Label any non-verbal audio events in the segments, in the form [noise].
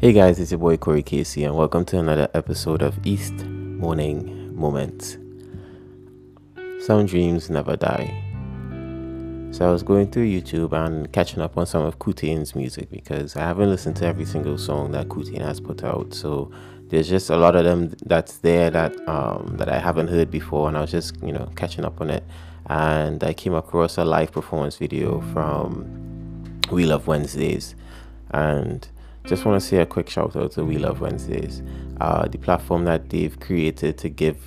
Hey guys, it's your boy Corey Casey, and welcome to another episode of East Morning Moments. Some dreams never die. So I was going through YouTube and catching up on some of Kutain's music because I haven't listened to every single song that Kutain has put out. So there's just a lot of them that's there that um, that I haven't heard before, and I was just you know catching up on it. And I came across a live performance video from We Love Wednesdays, and just want to say a quick shout out to We Love Wednesdays, uh, the platform that they've created to give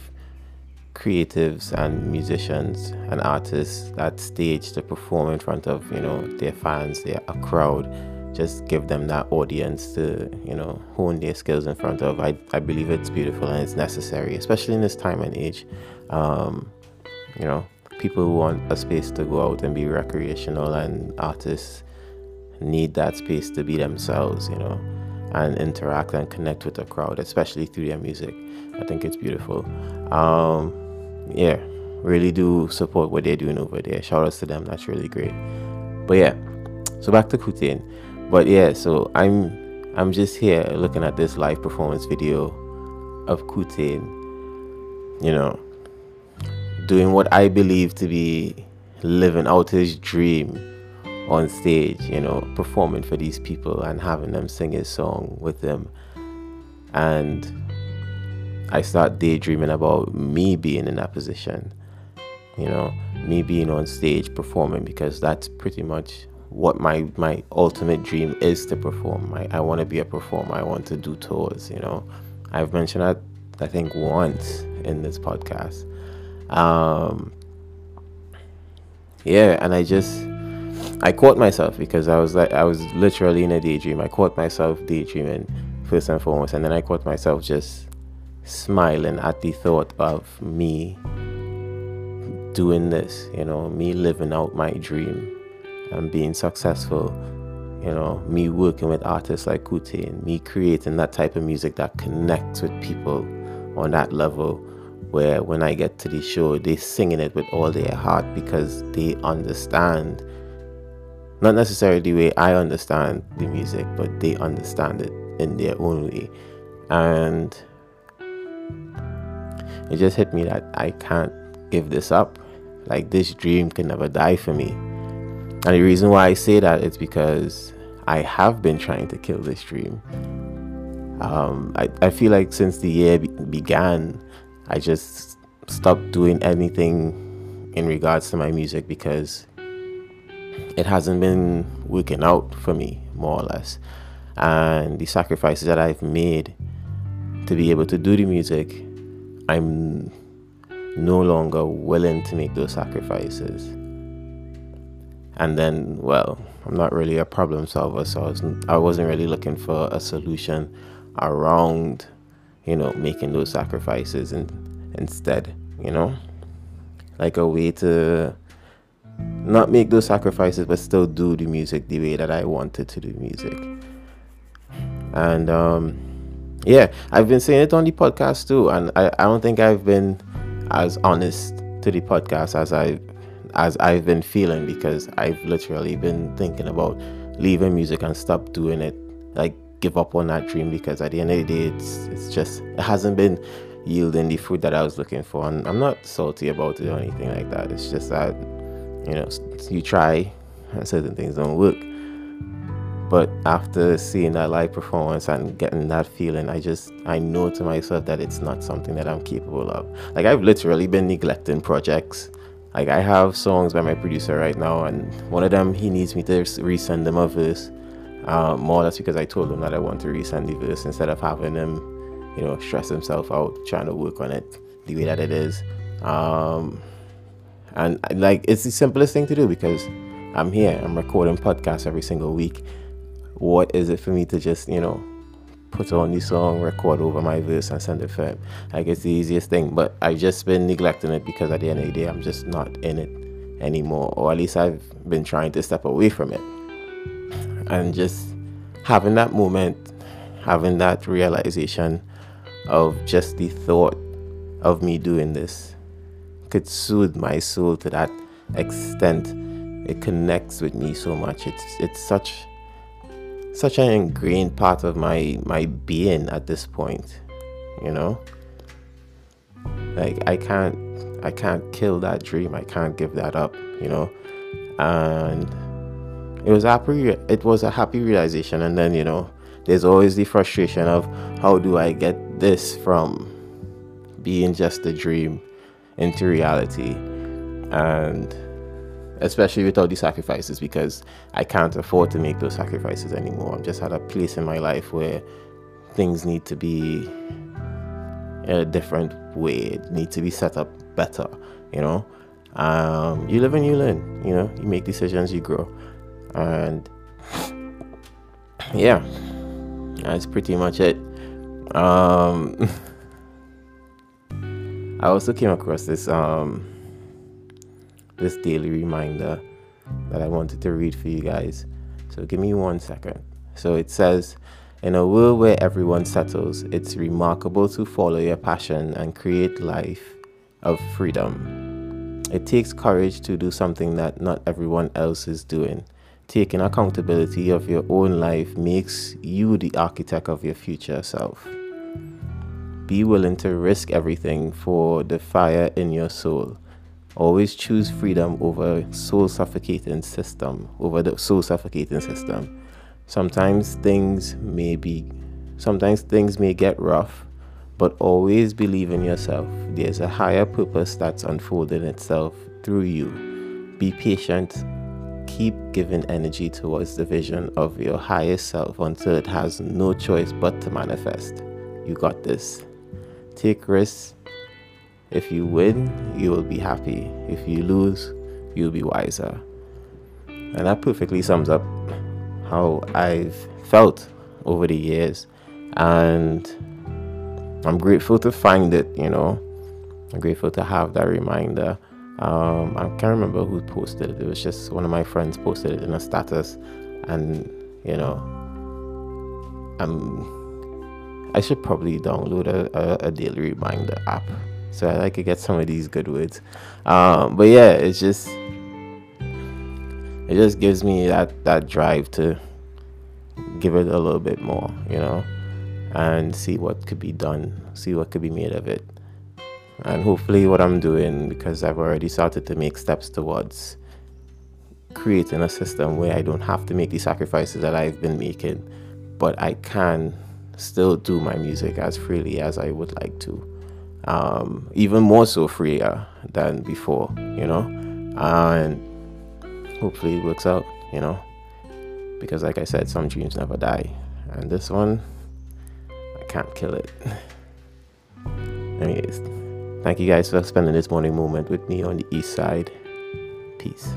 creatives and musicians and artists that stage to perform in front of you know their fans, their a crowd. Just give them that audience to you know hone their skills in front of. I I believe it's beautiful and it's necessary, especially in this time and age. Um, you know, people who want a space to go out and be recreational and artists need that space to be themselves, you know, and interact and connect with the crowd, especially through their music. I think it's beautiful. Um, yeah, really do support what they're doing over there. Shout outs to them. That's really great. But yeah, so back to Kutain. But yeah, so I'm I'm just here looking at this live performance video of Kutain, you know, doing what I believe to be living out his dream on stage, you know, performing for these people and having them sing his song with them. And I start daydreaming about me being in that position, you know, me being on stage performing because that's pretty much what my my ultimate dream is to perform. I, I want to be a performer. I want to do tours, you know. I've mentioned that I think once in this podcast. Um yeah, and I just I caught myself because I was like I was literally in a daydream. I caught myself daydreaming first and foremost, and then I caught myself just smiling at the thought of me doing this, you know, me living out my dream and being successful, you know, me working with artists like Kutain me creating that type of music that connects with people on that level where when I get to the show, they're singing it with all their heart because they understand not necessarily the way I understand the music, but they understand it in their own way. And it just hit me that I can't give this up. Like this dream can never die for me. And the reason why I say that is because I have been trying to kill this dream. Um, I, I feel like since the year be- began, I just stopped doing anything in regards to my music because it hasn't been working out for me, more or less. And the sacrifices that I've made to be able to do the music, I'm no longer willing to make those sacrifices. And then, well, I'm not really a problem solver, so I wasn't, I wasn't really looking for a solution around, you know, making those sacrifices and instead, you know, like a way to not make those sacrifices but still do the music the way that I wanted to do music. And um, yeah, I've been saying it on the podcast too, and I, I don't think I've been as honest to the podcast as I as I've been feeling because I've literally been thinking about leaving music and stop doing it. Like give up on that dream because at the end of the day it's it's just it hasn't been yielding the fruit that I was looking for and I'm not salty about it or anything like that. It's just that you know you try and certain things don't work. But after seeing that live performance and getting that feeling i just i know to myself that it's not something that i'm capable of. Like i've literally been neglecting projects. Like i have songs by my producer right now and one of them he needs me to resend them a verse. Um, more or less because i told him that i want to resend the verse instead of having him you know stress himself out trying to work on it the way that it is. Um, and like it's the simplest thing to do because I'm here, I'm recording podcasts every single week. What is it for me to just, you know, put on the song, record over my verse and send it for him? Like it's the easiest thing. But I've just been neglecting it because at the end of the day I'm just not in it anymore. Or at least I've been trying to step away from it. And just having that moment, having that realization of just the thought of me doing this could soothe my soul to that extent. It connects with me so much. It's it's such such an ingrained part of my my being at this point you know? Like i can't i can't kill that dream. I can't give that up you know? And it was happy it was a happy realization. And then you know there's always the frustration of how do i get this from being just a dream into reality and especially with all the sacrifices because I can't afford to make those sacrifices anymore. I'm just at a place in my life where things need to be in a different way, it need to be set up better, you know. Um, you live and you learn, you know, you make decisions, you grow. And yeah, that's pretty much it. Um, [laughs] I also came across this um, this daily reminder that I wanted to read for you guys. So give me one second. So it says, in a world where everyone settles, it's remarkable to follow your passion and create life of freedom. It takes courage to do something that not everyone else is doing. Taking accountability of your own life makes you the architect of your future self. Be willing to risk everything for the fire in your soul. Always choose freedom over soul suffocating system, over the soul suffocating system. Sometimes things may be sometimes things may get rough, but always believe in yourself. There's a higher purpose that's unfolding itself through you. Be patient. Keep giving energy towards the vision of your highest self until it has no choice but to manifest. You got this. Take risks if you win, you will be happy. If you lose, you'll be wiser. And that perfectly sums up how I've felt over the years. And I'm grateful to find it, you know. I'm grateful to have that reminder. Um, I can't remember who posted it. It was just one of my friends posted it in a status. And, you know, I'm, I should probably download a, a, a daily reminder app so I could get some of these good words. Um, but yeah, it's just it just gives me that that drive to give it a little bit more, you know, and see what could be done, see what could be made of it, and hopefully what I'm doing because I've already started to make steps towards creating a system where I don't have to make the sacrifices that I've been making, but I can still do my music as freely as I would like to um, even more so freer than before, you know, and hopefully it works out, you know, because like I said, some dreams never die, and this one, I can't kill it. [laughs] Anyways, thank you guys for spending this morning moment with me on the east side. Peace.